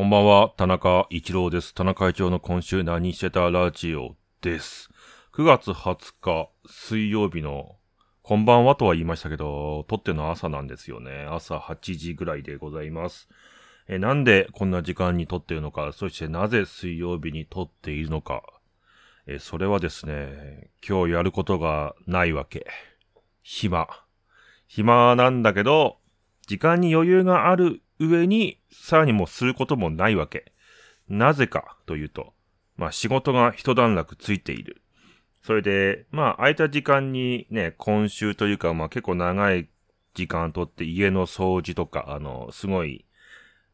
こんばんは、田中一郎です。田中会長の今週何してたラジオです。9月20日水曜日の、こんばんはとは言いましたけど、撮っての朝なんですよね。朝8時ぐらいでございます。え、なんでこんな時間に撮っているのか、そしてなぜ水曜日に撮っているのか。え、それはですね、今日やることがないわけ。暇。暇なんだけど、時間に余裕がある上に、さらにもうすることもないわけ。なぜかというと、まあ仕事が一段落ついている。それで、まあ空いた時間にね、今週というか、まあ結構長い時間とって家の掃除とか、あの、すごい、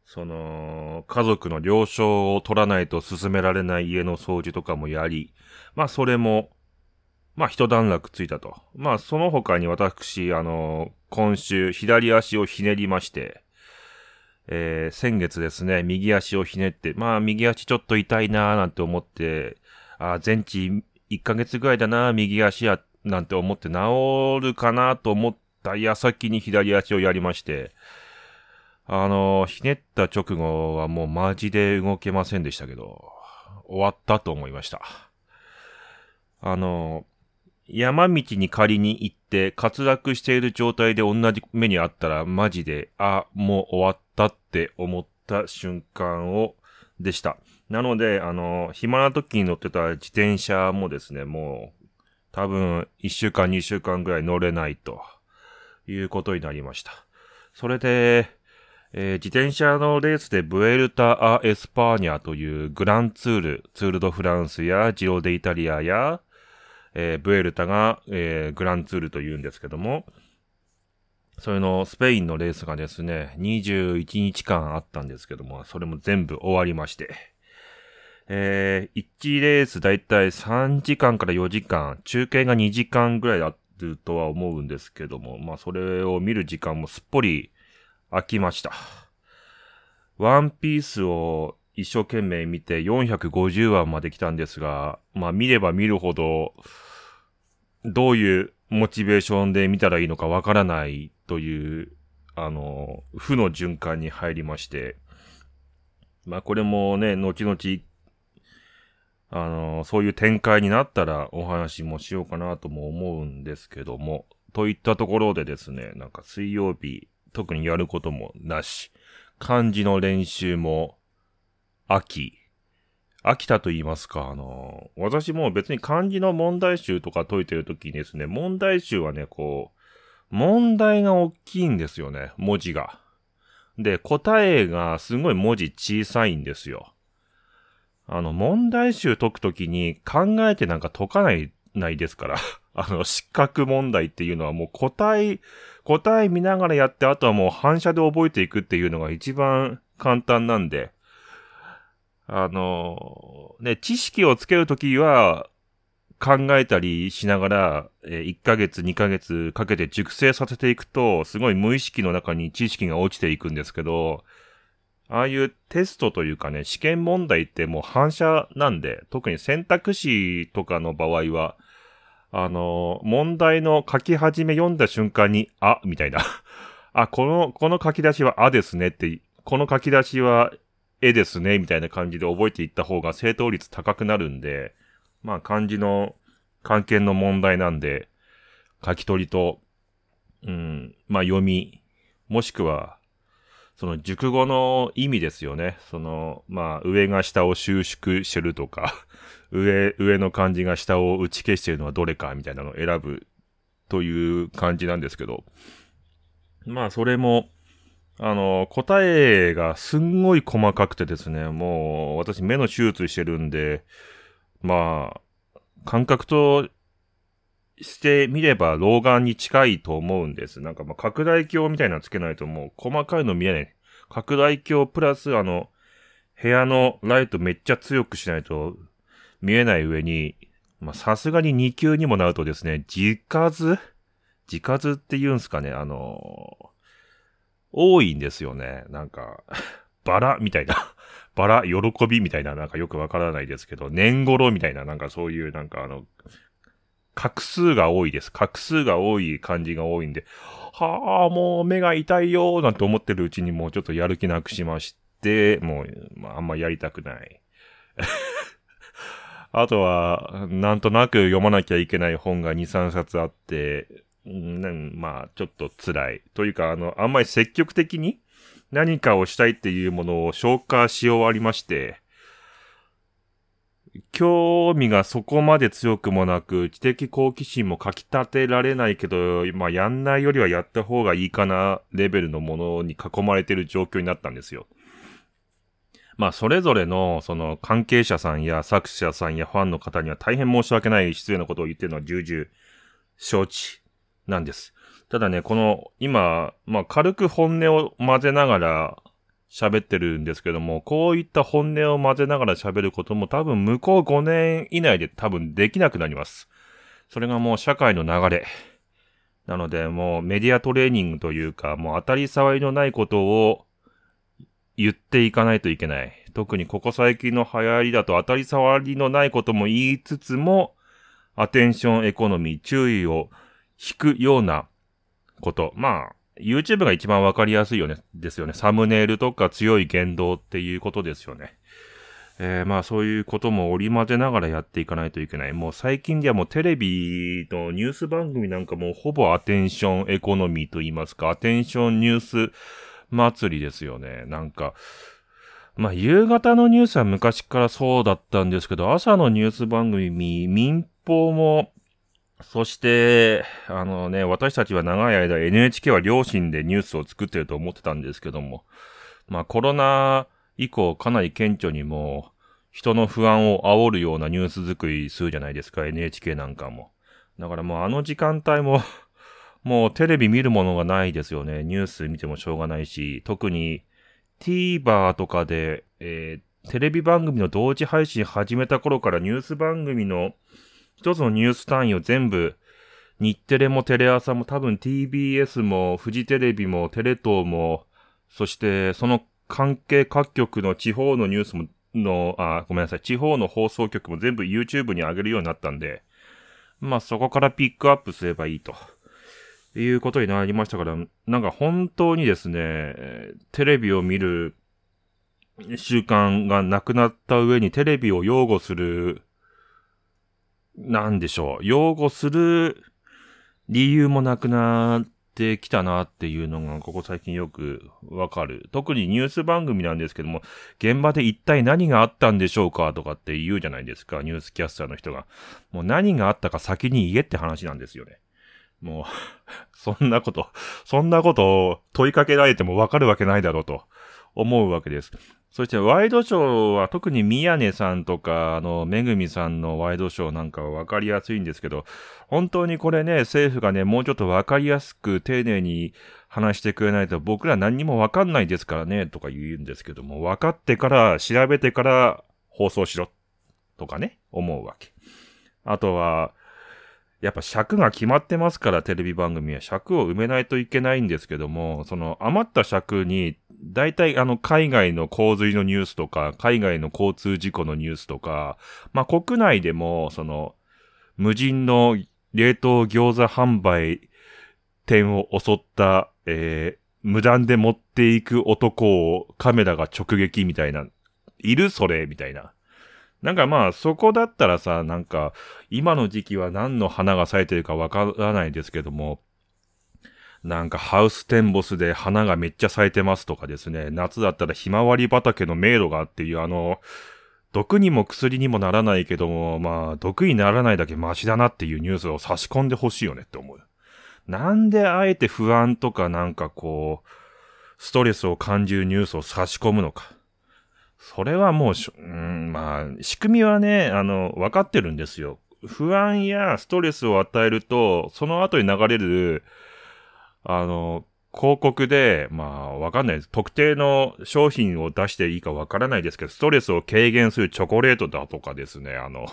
その、家族の了承を取らないと進められない家の掃除とかもやり、まあそれも、まあ一段落ついたと。まあその他に私、あの、今週左足をひねりまして、えー、先月ですね、右足をひねって、まあ右足ちょっと痛いなーなんて思って、あ全治1ヶ月ぐらいだな、右足や、なんて思って治るかなと思った矢先に左足をやりまして、あのひねった直後はもうマジで動けませんでしたけど、終わったと思いました。あの山道に仮に行って滑落している状態で同じ目にあったらマジで、あ、もう終わったって思った瞬間を、でした。なので、あの、暇な時に乗ってた自転車もですね、もう、多分、1週間、2週間ぐらい乗れないと、いうことになりました。それで、えー自転車のレースでブエルタ・ア・エスパーニャというグランツール、ツール・ド・フランスやジロ・デ・イタリアや、えーブエルタが、えーグランツールと言うんですけども、それのスペインのレースがですね、21日間あったんですけども、それも全部終わりまして、えー1レースだいたい3時間から4時間、中継が2時間ぐらいあるとは思うんですけども、まあそれを見る時間もすっぽり飽きました。ワンピースを一生懸命見て450話まで来たんですが、まあ見れば見るほど、どういうモチベーションで見たらいいのかわからないという、あの、負の循環に入りまして、まあこれもね、後々、あの、そういう展開になったらお話もしようかなとも思うんですけども、といったところでですね、なんか水曜日、特にやることもなし、漢字の練習も秋、飽きたと言いますか、あの、私も別に漢字の問題集とか解いてるときにですね、問題集はね、こう、問題が大きいんですよね、文字が。で、答えがすごい文字小さいんですよ。あの、問題集解くときに考えてなんか解かない、ないですから。あの、失格問題っていうのはもう答え、答え見ながらやって、あとはもう反射で覚えていくっていうのが一番簡単なんで、あの、ね、知識をつけるときは、考えたりしながら、え1ヶ月、2ヶ月かけて熟成させていくと、すごい無意識の中に知識が落ちていくんですけど、ああいうテストというかね、試験問題ってもう反射なんで、特に選択肢とかの場合は、あの、問題の書き始め読んだ瞬間に、あ、みたいな。あ、この、この書き出しはあですねって、この書き出しは絵ですね、みたいな感じで覚えていった方が正答率高くなるんで、まあ漢字の関係の問題なんで、書き取りと、うん、まあ読み、もしくは、その熟語の意味ですよね。その、まあ上が下を収縮してるとか、上、上の漢字が下を打ち消してるのはどれかみたいなのを選ぶという感じなんですけど、まあそれも、あの、答えがすんごい細かくてですね、もう私目の手術してるんで、まあ、感覚としてみれば老眼に近いと思うんです。なんかまあ拡大鏡みたいなのつけないともう細かいの見えない。拡大鏡プラスあの、部屋のライトめっちゃ強くしないと見えない上に、まあさすがに2級にもなるとですね、字数字数って言うんすかね、あの多いんですよね。なんか、バラみたいな。バラ、喜びみたいな、なんかよくわからないですけど、年頃みたいな、なんかそういう、なんかあの、画数が多いです。画数が多い感じが多いんで、はあ、もう目が痛いよーなんて思ってるうちにもうちょっとやる気なくしまして、もう、まあ、あんまやりたくない。あとは、なんとなく読まなきゃいけない本が2、3冊あって、うん、まあ、ちょっと辛い。というか、あの、あんまり積極的に何かをしたいっていうものを消化し終わりまして、興味がそこまで強くもなく、知的好奇心もかき立てられないけど、まあ、やんないよりはやった方がいいかな、レベルのものに囲まれてる状況になったんですよ。まあ、それぞれの、その、関係者さんや作者さんやファンの方には大変申し訳ない失礼なことを言ってるのは重々承知なんです。ただね、この、今、まあ、軽く本音を混ぜながら喋ってるんですけども、こういった本音を混ぜながら喋ることも多分向こう5年以内で多分できなくなります。それがもう社会の流れ。なので、もうメディアトレーニングというか、もう当たり障りのないことを言っていかないといけない。特にここ最近の流行りだと当たり障りのないことも言いつつも、アテンションエコノミー、注意を引くようなこと。まあ、YouTube が一番わかりやすいよね、ですよね。サムネイルとか強い言動っていうことですよね。えー、まあそういうことも織り交ぜながらやっていかないといけない。もう最近ではもうテレビのニュース番組なんかもうほぼアテンションエコノミーと言いますか、アテンションニュース祭りですよね。なんか、まあ、夕方のニュースは昔からそうだったんですけど、朝のニュース番組、民放も、そして、あのね、私たちは長い間 NHK は両親でニュースを作ってると思ってたんですけども、まあコロナ以降かなり顕著にもう人の不安を煽るようなニュース作りするじゃないですか、NHK なんかも。だからもうあの時間帯も もうテレビ見るものがないですよね。ニュース見てもしょうがないし、特に TVer とかで、えー、テレビ番組の同時配信始めた頃からニュース番組の一つのニュース単位を全部、日テレもテレ朝も多分 TBS もフジテレビもテレ東も、そしてその関係各局の地方のニュースも、の、あ、ごめんなさい、地方の放送局も全部 YouTube に上げるようになったんで、まあそこからピックアップすればいいと。いうことになりましたから、なんか本当にですね、テレビを見る習慣がなくなった上にテレビを擁護する、なんでしょう、擁護する理由もなくなってきたなっていうのが、ここ最近よくわかる。特にニュース番組なんですけども、現場で一体何があったんでしょうかとかって言うじゃないですか、ニュースキャスターの人が。もう何があったか先に言えって話なんですよね。もうそんなこと、そんなことを問いかけられてもわかるわけないだろうと思うわけです。そしてワイドショーは特に宮根さんとか、あの、めぐみさんのワイドショーなんかはわかりやすいんですけど、本当にこれね、政府がね、もうちょっとわかりやすく丁寧に話してくれないと僕ら何にもわかんないですからね、とか言うんですけども、分かってから、調べてから放送しろ、とかね、思うわけ。あとは、やっぱ尺が決まってますから、テレビ番組は尺を埋めないといけないんですけども、その余った尺に、大体あの海外の洪水のニュースとか、海外の交通事故のニュースとか、まあ国内でも、その、無人の冷凍餃子販売店を襲った、えー、無断で持っていく男をカメラが直撃みたいな、いるそれ？みたいな。なんかまあ、そこだったらさ、なんか、今の時期は何の花が咲いてるかわからないですけども、なんかハウステンボスで花がめっちゃ咲いてますとかですね、夏だったらひまわり畑の迷路があっていうあの、毒にも薬にもならないけども、まあ、毒にならないだけマシだなっていうニュースを差し込んでほしいよねって思う。なんであえて不安とかなんかこう、ストレスを感じるニュースを差し込むのか。それはもうし、うん、まあ、仕組みはね、あの、分かってるんですよ。不安やストレスを与えると、その後に流れる、あの、広告で、まあ、わかんないです。特定の商品を出していいかわからないですけど、ストレスを軽減するチョコレートだとかですね、あの、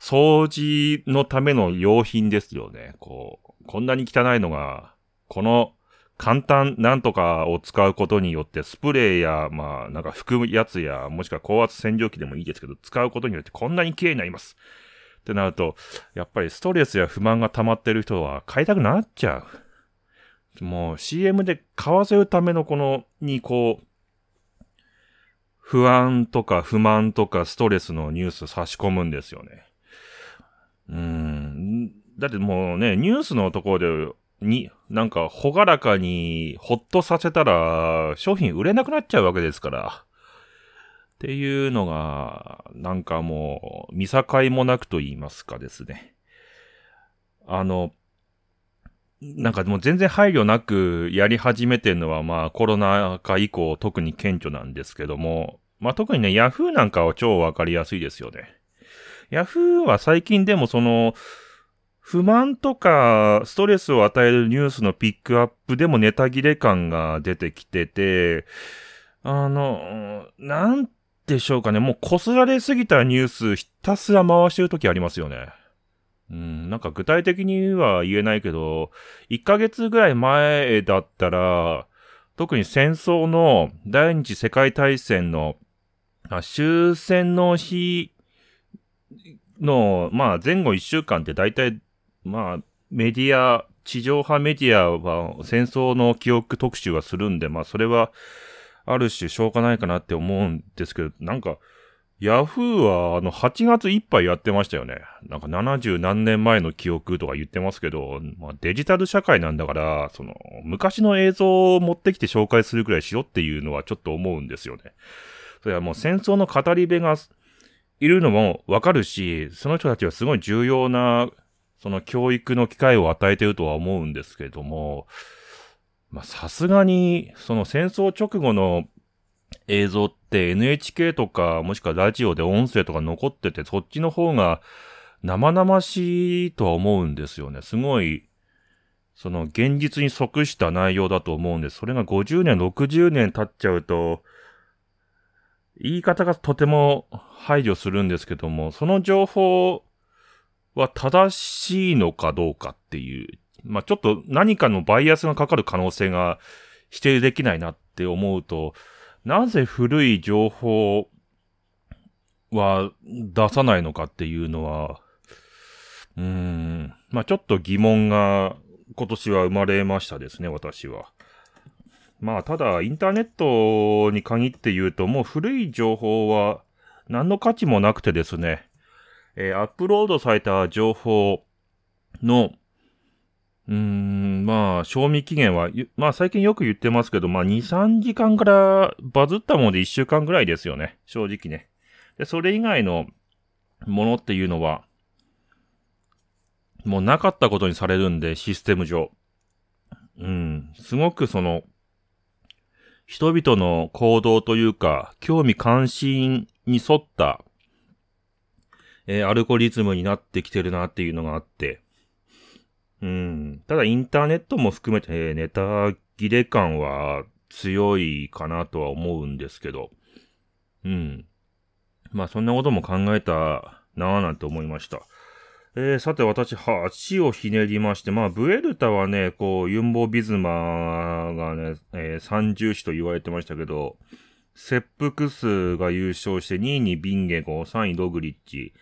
掃除のための用品ですよね。こう、こんなに汚いのが、この簡単なんとかを使うことによって、スプレーや、まあ、なんか拭くやつや、もしくは高圧洗浄機でもいいですけど、使うことによってこんなに綺麗になります。ってなると、やっぱりストレスや不満が溜まってる人は買いたくなっちゃう。もう CM で買わせるためのこの、にこう、不安とか不満とかストレスのニュース差し込むんですよね。うん。だってもうね、ニュースのところで、に、なんか、ほがらかに、ほっとさせたら、商品売れなくなっちゃうわけですから。っていうのが、なんかもう、見境もなくと言いますかですね。あの、なんかもう全然配慮なくやり始めてるのはまあコロナ禍以降特に顕著なんですけども、まあ特にね、ヤフーなんかは超わかりやすいですよね。ヤフーは最近でもその、不満とかストレスを与えるニュースのピックアップでもネタ切れ感が出てきてて、あの、なんでしょうかね、もう擦られすぎたニュースひたすら回してる時ありますよね。うん、なんか具体的には言えないけど、1ヶ月ぐらい前だったら、特に戦争の第二次世界大戦の終戦の日の、まあ前後1週間って大体、まあメディア、地上波メディアは戦争の記憶特集はするんで、まあそれはある種しょうがないかなって思うんですけど、なんか、ヤフーは、あの、8月いっぱいやってましたよね。なんか70何年前の記憶とか言ってますけど、まあ、デジタル社会なんだから、その、昔の映像を持ってきて紹介するくらいしろっていうのはちょっと思うんですよね。それはもう戦争の語り部がいるのもわかるし、その人たちはすごい重要な、その教育の機会を与えてるとは思うんですけれども、ま、さすがに、その戦争直後の映像って NHK とか、もしくはラジオで音声とか残ってて、そっちの方が生々しいとは思うんですよね。すごい、その現実に即した内容だと思うんです。それが50年、60年経っちゃうと、言い方がとても排除するんですけども、その情報は正しいのかどうかっていう、まあ、ちょっと何かのバイアスがかかる可能性が否定できないなって思うと、なぜ古い情報は出さないのかっていうのは、うーん、まあちょっと疑問が今年は生まれましたですね、私は。まあただ、インターネットに限って言うと、もう古い情報は何の価値もなくてですね、えー、アップロードされた情報のうん、まあ、賞味期限は、まあ最近よく言ってますけど、まあ2、3時間からバズったもので1週間ぐらいですよね。正直ね。で、それ以外のものっていうのは、もうなかったことにされるんで、システム上。うん、すごくその、人々の行動というか、興味関心に沿った、えー、アルゴリズムになってきてるなっていうのがあって、うん。ただインターネットも含めて、ネタ切れ感は強いかなとは思うんですけど。うん。まあそんなことも考えたなぁなんて思いました。えー、さて私、足をひねりまして、まあ、ブエルタはね、こう、ユンボビズマがね、えー、三重視と言われてましたけど、切腹数が優勝して2位にビンゲゴ、3位ログリッチ、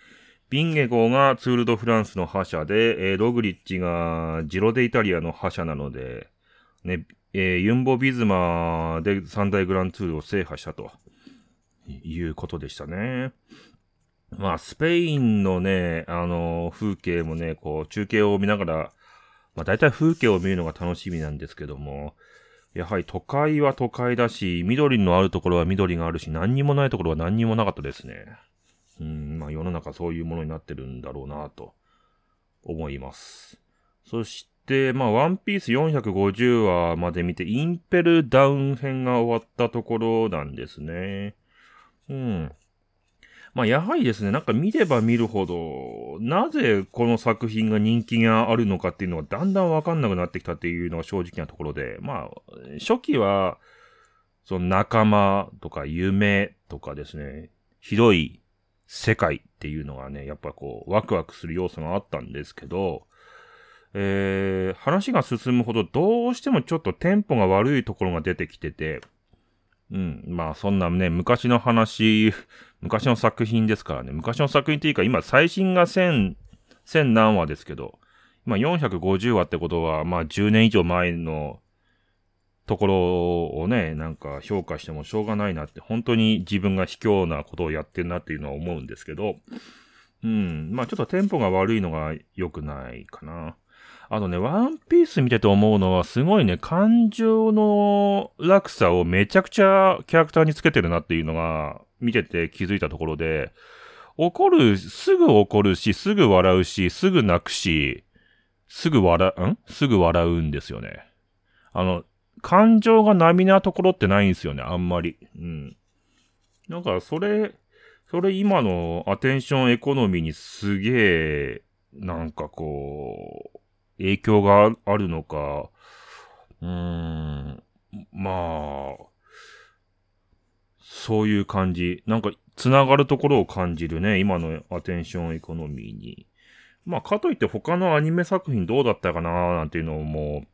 ビンゲゴがツールドフランスの覇者で、えー、ログリッチがジロデイタリアの覇者なので、ね、えー、ユンボビズマで三大グランツールを制覇したということでしたね。まあ、スペインのね、あの、風景もね、こう、中継を見ながら、まあ、大体風景を見るのが楽しみなんですけども、やはり都会は都会だし、緑のあるところは緑があるし、何にもないところは何にもなかったですね。うん、まあ世の中そういうものになってるんだろうなと思います。そして、まあワンピース450話まで見て、インペルダウン編が終わったところなんですね。うん。まあやはりですね、なんか見れば見るほど、なぜこの作品が人気があるのかっていうのがだんだんわかんなくなってきたっていうのが正直なところで、まあ、初期は、その仲間とか夢とかですね、広い世界っていうのがね、やっぱこう、ワクワクする要素があったんですけど、えー、話が進むほどどうしてもちょっとテンポが悪いところが出てきてて、うん、まあそんなね、昔の話、昔の作品ですからね、昔の作品っていうか今最新が1000、1000何話ですけど、今450話ってことは、まあ10年以上前のところをね、なんか評価してもしょうがないなって、本当に自分が卑怯なことをやってるなっていうのは思うんですけど、うん。まあちょっとテンポが悪いのが良くないかな。あのね、ワンピース見てて思うのは、すごいね、感情の落差をめちゃくちゃキャラクターにつけてるなっていうのが、見てて気づいたところで、怒る、すぐ怒るし、すぐ笑うし、すぐ泣くし、すぐ笑、ん？すぐ笑うんですよね。あの、感情が波なところってないんですよね、あんまり。うん。なんか、それ、それ今のアテンションエコノミーにすげえ、なんかこう、影響があるのか、うーん、まあ、そういう感じ。なんか、つながるところを感じるね、今のアテンションエコノミーに。まあ、かといって他のアニメ作品どうだったかななんていうのをもう、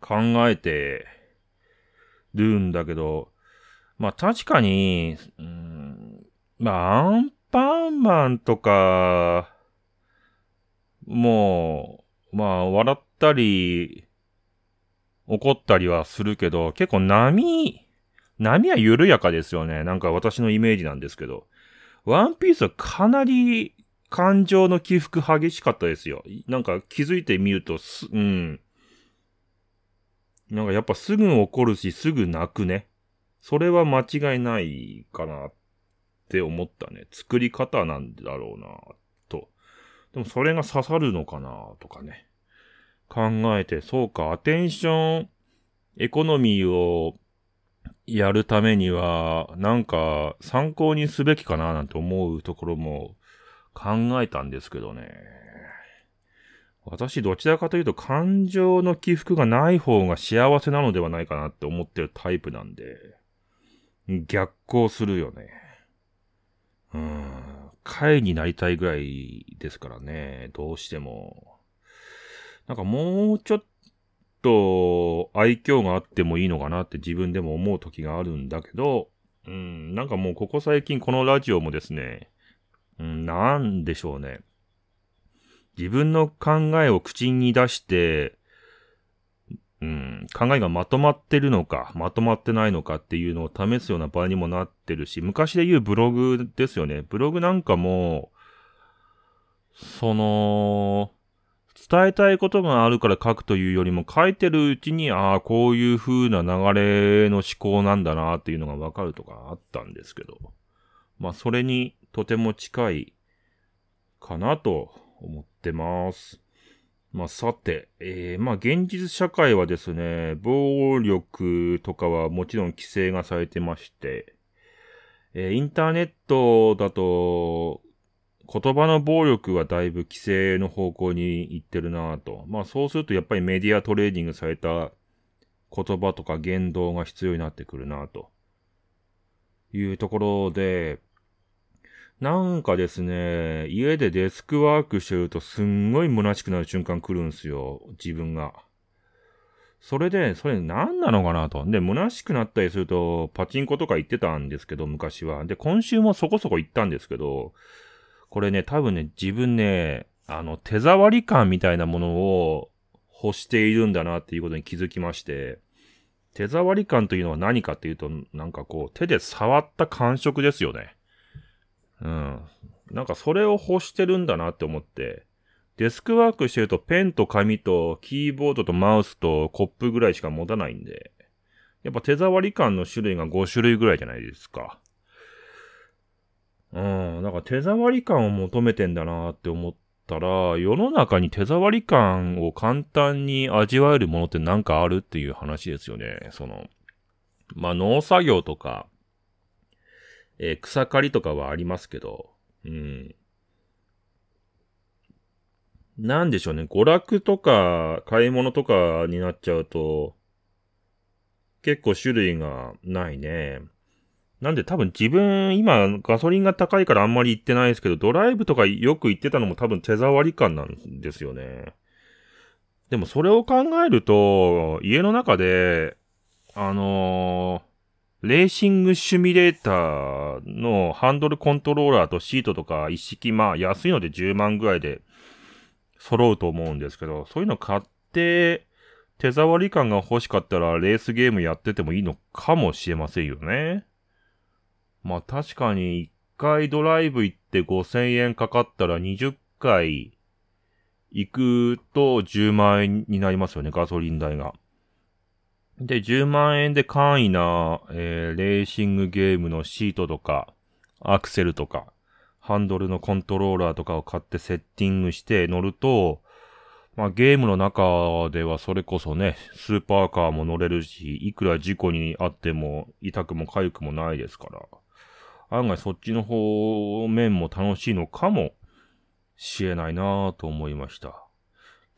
考えてるんだけど、まあ確かに、うん、まあアンパンマンとか、もう、まあ笑ったり、怒ったりはするけど、結構波、波は緩やかですよね。なんか私のイメージなんですけど。ワンピースはかなり感情の起伏激しかったですよ。なんか気づいてみるとす、うん。なんかやっぱすぐ怒るし、すぐ泣くね。それは間違いないかなって思ったね。作り方なんだろうなと。でもそれが刺さるのかなとかね。考えて、そうか、アテンションエコノミーをやるためには、なんか参考にすべきかななんて思うところも考えたんですけどね。私どちらかというと感情の起伏がない方が幸せなのではないかなって思ってるタイプなんで、逆行するよね。うん。会になりたいぐらいですからね、どうしても。なんかもうちょっと愛嬌があってもいいのかなって自分でも思う時があるんだけど、うん、なんかもうここ最近このラジオもですね、うん、なんでしょうね。自分の考えを口に出して、うん、考えがまとまってるのか、まとまってないのかっていうのを試すような場合にもなってるし、昔で言うブログですよね。ブログなんかも、その、伝えたいことがあるから書くというよりも、書いてるうちに、ああ、こういう風な流れの思考なんだなっていうのがわかるとかあったんですけど、まあ、それにとても近いかなと思ってます。まあ、さて、えー、まあ、現実社会はですね、暴力とかはもちろん規制がされてまして、えー、インターネットだと、言葉の暴力はだいぶ規制の方向に行ってるなぁと。まあそうするとやっぱりメディアトレーディングされた言葉とか言動が必要になってくるなぁと。いうところで、なんかですね、家でデスクワークしてるとすんごい虚しくなる瞬間来るんすよ、自分が。それで、それ何なのかなと。で、虚しくなったりすると、パチンコとか行ってたんですけど、昔は。で、今週もそこそこ行ったんですけど、これね、多分ね、自分ね、あの、手触り感みたいなものを欲しているんだなっていうことに気づきまして、手触り感というのは何かっていうと、なんかこう、手で触った感触ですよね。うん。なんかそれを欲してるんだなって思って、デスクワークしてるとペンと紙とキーボードとマウスとコップぐらいしか持たないんで、やっぱ手触り感の種類が5種類ぐらいじゃないですか。うん。なんか手触り感を求めてんだなって思ったら、世の中に手触り感を簡単に味わえるものってなんかあるっていう話ですよね。その、まあ、農作業とか、えー、草刈りとかはありますけど、うん。なんでしょうね。娯楽とか買い物とかになっちゃうと、結構種類がないね。なんで多分自分、今ガソリンが高いからあんまり行ってないですけど、ドライブとかよく行ってたのも多分手触り感なんですよね。でもそれを考えると、家の中で、あのレーシングシミュレーターのハンドルコントローラーとシートとか一式、まあ安いので10万ぐらいで揃うと思うんですけど、そういうの買って手触り感が欲しかったらレースゲームやっててもいいのかもしれませんよね。まあ確かに1回ドライブ行って5000円かかったら20回行くと10万円になりますよね、ガソリン代が。で、10万円で簡易な、えー、レーシングゲームのシートとか、アクセルとか、ハンドルのコントローラーとかを買ってセッティングして乗ると、まあゲームの中ではそれこそね、スーパーカーも乗れるし、いくら事故にあっても痛くも痒くもないですから、案外そっちの方面も楽しいのかもしれないなぁと思いました。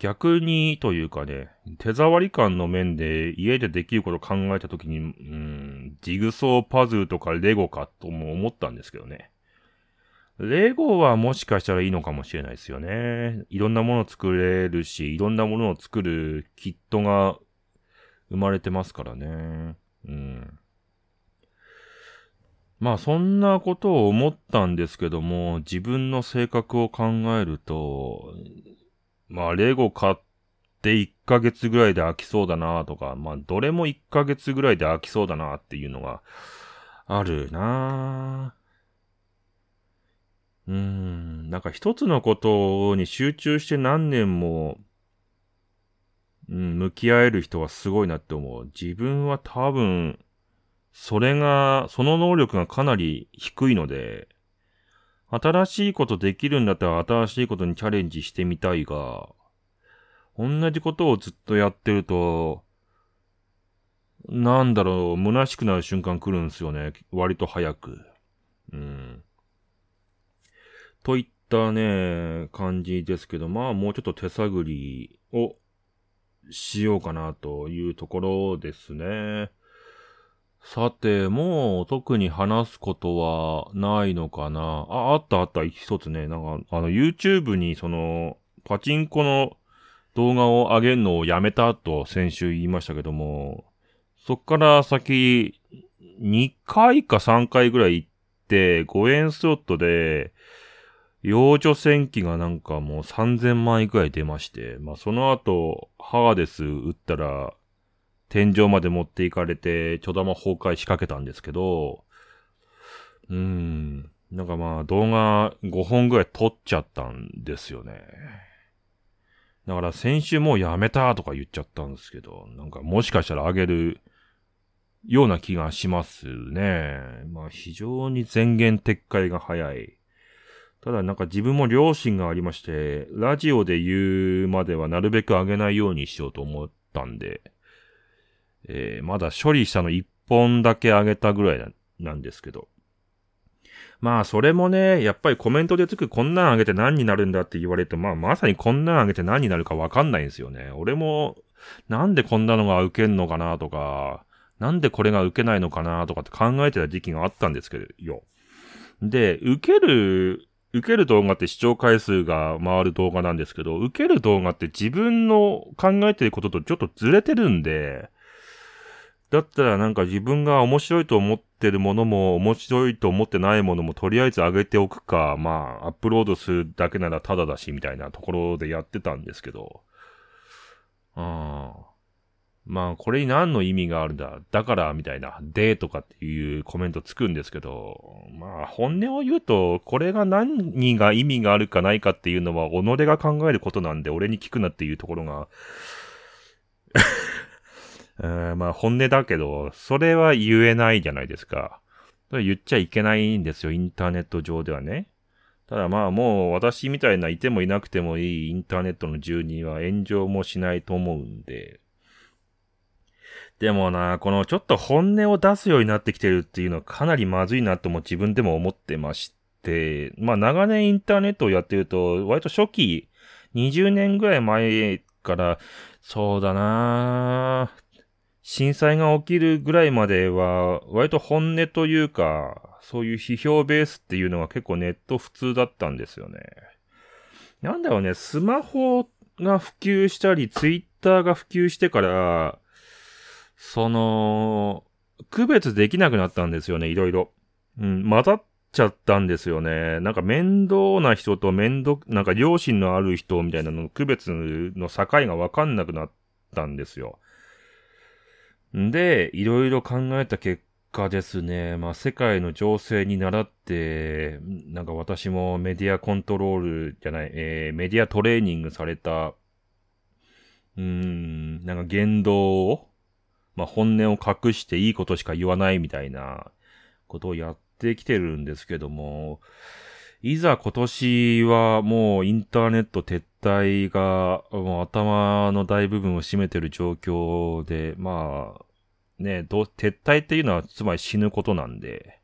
逆にというかね、手触り感の面で家でできることを考えたときに、うん、ジグソーパズルとかレゴかとも思ったんですけどね。レゴはもしかしたらいいのかもしれないですよね。いろんなもの作れるし、いろんなものを作るキットが生まれてますからね。うん。まあそんなことを思ったんですけども、自分の性格を考えると、まあレゴ買って1ヶ月ぐらいで飽きそうだなとか、まあどれも1ヶ月ぐらいで飽きそうだなっていうのがあるなうーん、なんか一つのことに集中して何年も、うん、向き合える人はすごいなって思う。自分は多分、それが、その能力がかなり低いので、新しいことできるんだったら新しいことにチャレンジしてみたいが、同じことをずっとやってると、なんだろう、虚しくなる瞬間来るんですよね。割と早く。うん。といったね、感じですけど、まあもうちょっと手探りをしようかなというところですね。さて、もう特に話すことはないのかな？あ、あったあった、一つね。なんか、あの、YouTube にその、パチンコの動画を上げるのをやめたと先週言いましたけども、そっから先、2回か3回ぐらい行って、5円スロットで、幼女戦記がなんかもう3000万円くらい出まして、まあその後、ハーデス打ったら、天井まで持っていかれて、ちょ玉崩壊しかけたんですけど、うーん、なんかまあ動画5本ぐらい撮っちゃったんですよね。だから先週もうやめたとか言っちゃったんですけど、なんかもしかしたらあげるような気がしますね。まあ非常に前言撤回が早い。ただなんか自分も良心がありまして、ラジオで言うまではなるべく上げないようにしようと思ったんで、えー、まだ処理したの1本だけ上げたぐらいなんですけど。まあ、それもね、やっぱりコメントでつくこんなん上げて何になるんだって言われて、まあ、まさにこんなん上げて何になるかわかんないんですよね。俺も、なんでこんなのが受けんのかなとか、なんでこれが受けないのかなとかって考えてた時期があったんですけど、よ。で、受ける、受ける動画って視聴回数が回る動画なんですけど、受ける動画って自分の考えてることとちょっとずれてるんで、だったらなんか自分が面白いと思ってるものも面白いと思ってないものもとりあえず上げておくか、まあアップロードするだけならタダだしみたいなところでやってたんですけど。あ。まあこれに何の意味があるんだ？だからみたいな。でとかっていうコメントつくんですけど。まあ本音を言うと、これが何が意味があるかないかっていうのは己が考えることなんで俺に聞くなっていうところがうん、まあ本音だけど、それは言えないじゃないですか。言っちゃいけないんですよ、インターネット上ではね。ただまあもう私みたいないてもいなくてもいいインターネットの住人は炎上もしないと思うんで。でもな、このちょっと本音を出すようになってきてるっていうのはかなりまずいなとも自分でも思ってまして、まあ長年インターネットをやってると、割と初期、20年ぐらい前から、そうだな震災が起きるぐらいまでは、割と本音というか、そういう批評ベースっていうのが結構ネット普通だったんですよね。なんだろうね、スマホが普及したり、ツイッターが普及してから、その、区別できなくなったんですよね、いろいろ。うん、混ざっちゃったんですよね。なんか面倒な人と面倒、なんか良心のある人みたいなのの区別の境がわかんなくなったんですよ。で、いろいろ考えた結果ですね、まあ世界の情勢に倣って、なんか私もメディアコントロールじゃない、えー、メディアトレーニングされた、うん、なんか言動を、まあ本音を隠していいことしか言わないみたいなことをやってきてるんですけども、いざ今年はもうインターネット撤退がもう頭の大部分を占めてる状況で、まあ、ね、ど撤退っていうのはつまり死ぬことなんで、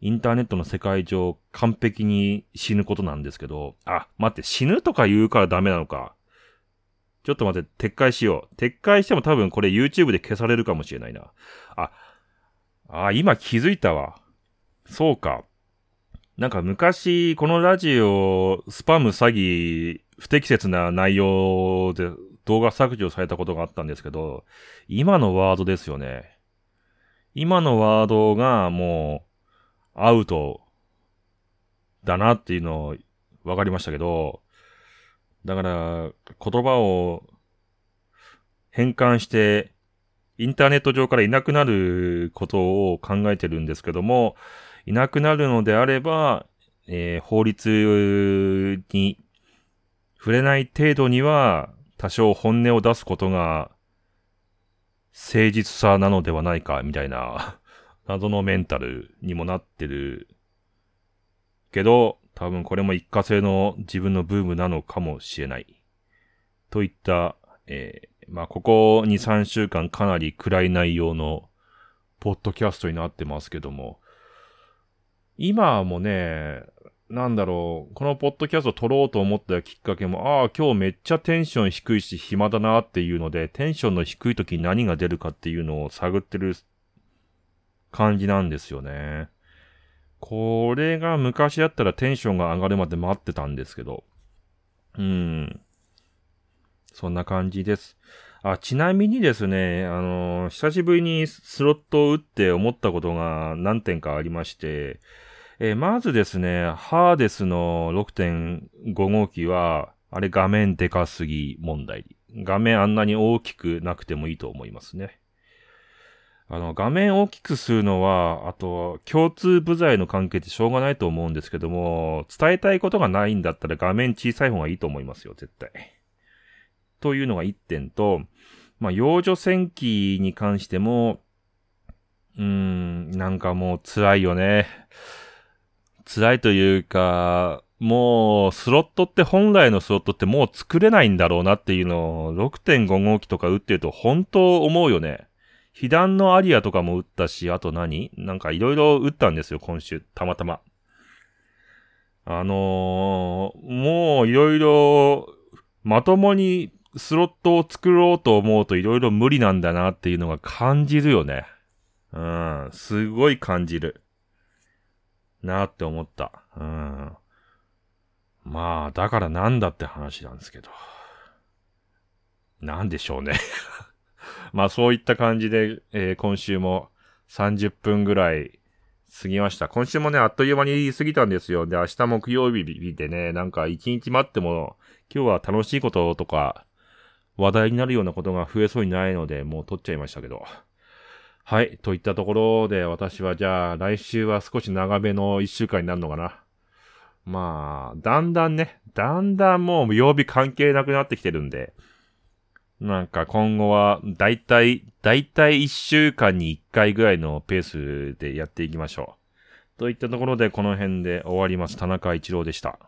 インターネットの世界上完璧に死ぬことなんですけど、あ、待って、死ぬとか言うからダメなのか。ちょっと待って、撤回しよう。撤回しても多分これ YouTube で消されるかもしれないな。あ、あ、今気づいたわ。そうか。なんか昔、このラジオ、スパム詐欺、不適切な内容で動画削除されたことがあったんですけど、今のワードですよね。今のワードがもう、アウトだなっていうのを分かりましたけど、だから、言葉を変換して、インターネット上からいなくなることを考えてるんですけども、いなくなるのであれば、えー、法律に触れない程度には、多少本音を出すことが、誠実さなのではないか、みたいな、謎のメンタルにもなってる。けど、多分これも一過性の自分のブームなのかもしれない。といった、えー、まあ、ここ2、3週間かなり暗い内容の、ポッドキャストになってますけども、今もね、なんだろう、このポッドキャスト撮ろうと思ったきっかけも、ああ、今日めっちゃテンション低いし暇だなっていうので、テンションの低い時に何が出るかっていうのを探ってる感じなんですよね。これが昔だったらテンションが上がるまで待ってたんですけど。うん。そんな感じです。あ、ちなみにですね、あの、久しぶりにスロットを打って思ったことが何点かありまして、えー、まずですね、ハーデスの6.5号機は、あれ画面でかすぎ問題。画面あんなに大きくなくてもいいと思いますね。あの、画面大きくするのは、あと、共通部材の関係ってしょうがないと思うんですけども、伝えたいことがないんだったら画面小さい方がいいと思いますよ、絶対。というのが1点と、まあ、幼女戦記に関しても、うーん、なんかもう辛いよね。辛いというか、もう、スロットって本来のスロットってもう作れないんだろうなっていうのを、6.5号機とか打ってると本当思うよね。被弾のアリアとかも打ったし、あと何？なんかいろいろ打ったんですよ、今週。たまたま。あのー、もういろいろ、まともにスロットを作ろうと思うといろいろ無理なんだなっていうのが感じるよね。うん、すごい感じる。なって思った。うん。まあ、だからなんだって話なんですけど。なんでしょうね まあそういった感じで、えー、今週も30分ぐらい過ぎました。今週もね、あっという間に過ぎたんですよ。で、明日木曜日でね、なんか一日待っても、今日は楽しいこととか、話題になるようなことが増えそうにないので、もう撮っちゃいましたけど。はい。といったところで、私はじゃあ、来週は少し長めの一週間になるのかな。まあ、だんだんね、だんだんもう曜日関係なくなってきてるんで、なんか今後は、だいたい、だいたい一週間に一回ぐらいのペースでやっていきましょう。といったところで、この辺で終わります。田中一郎でした。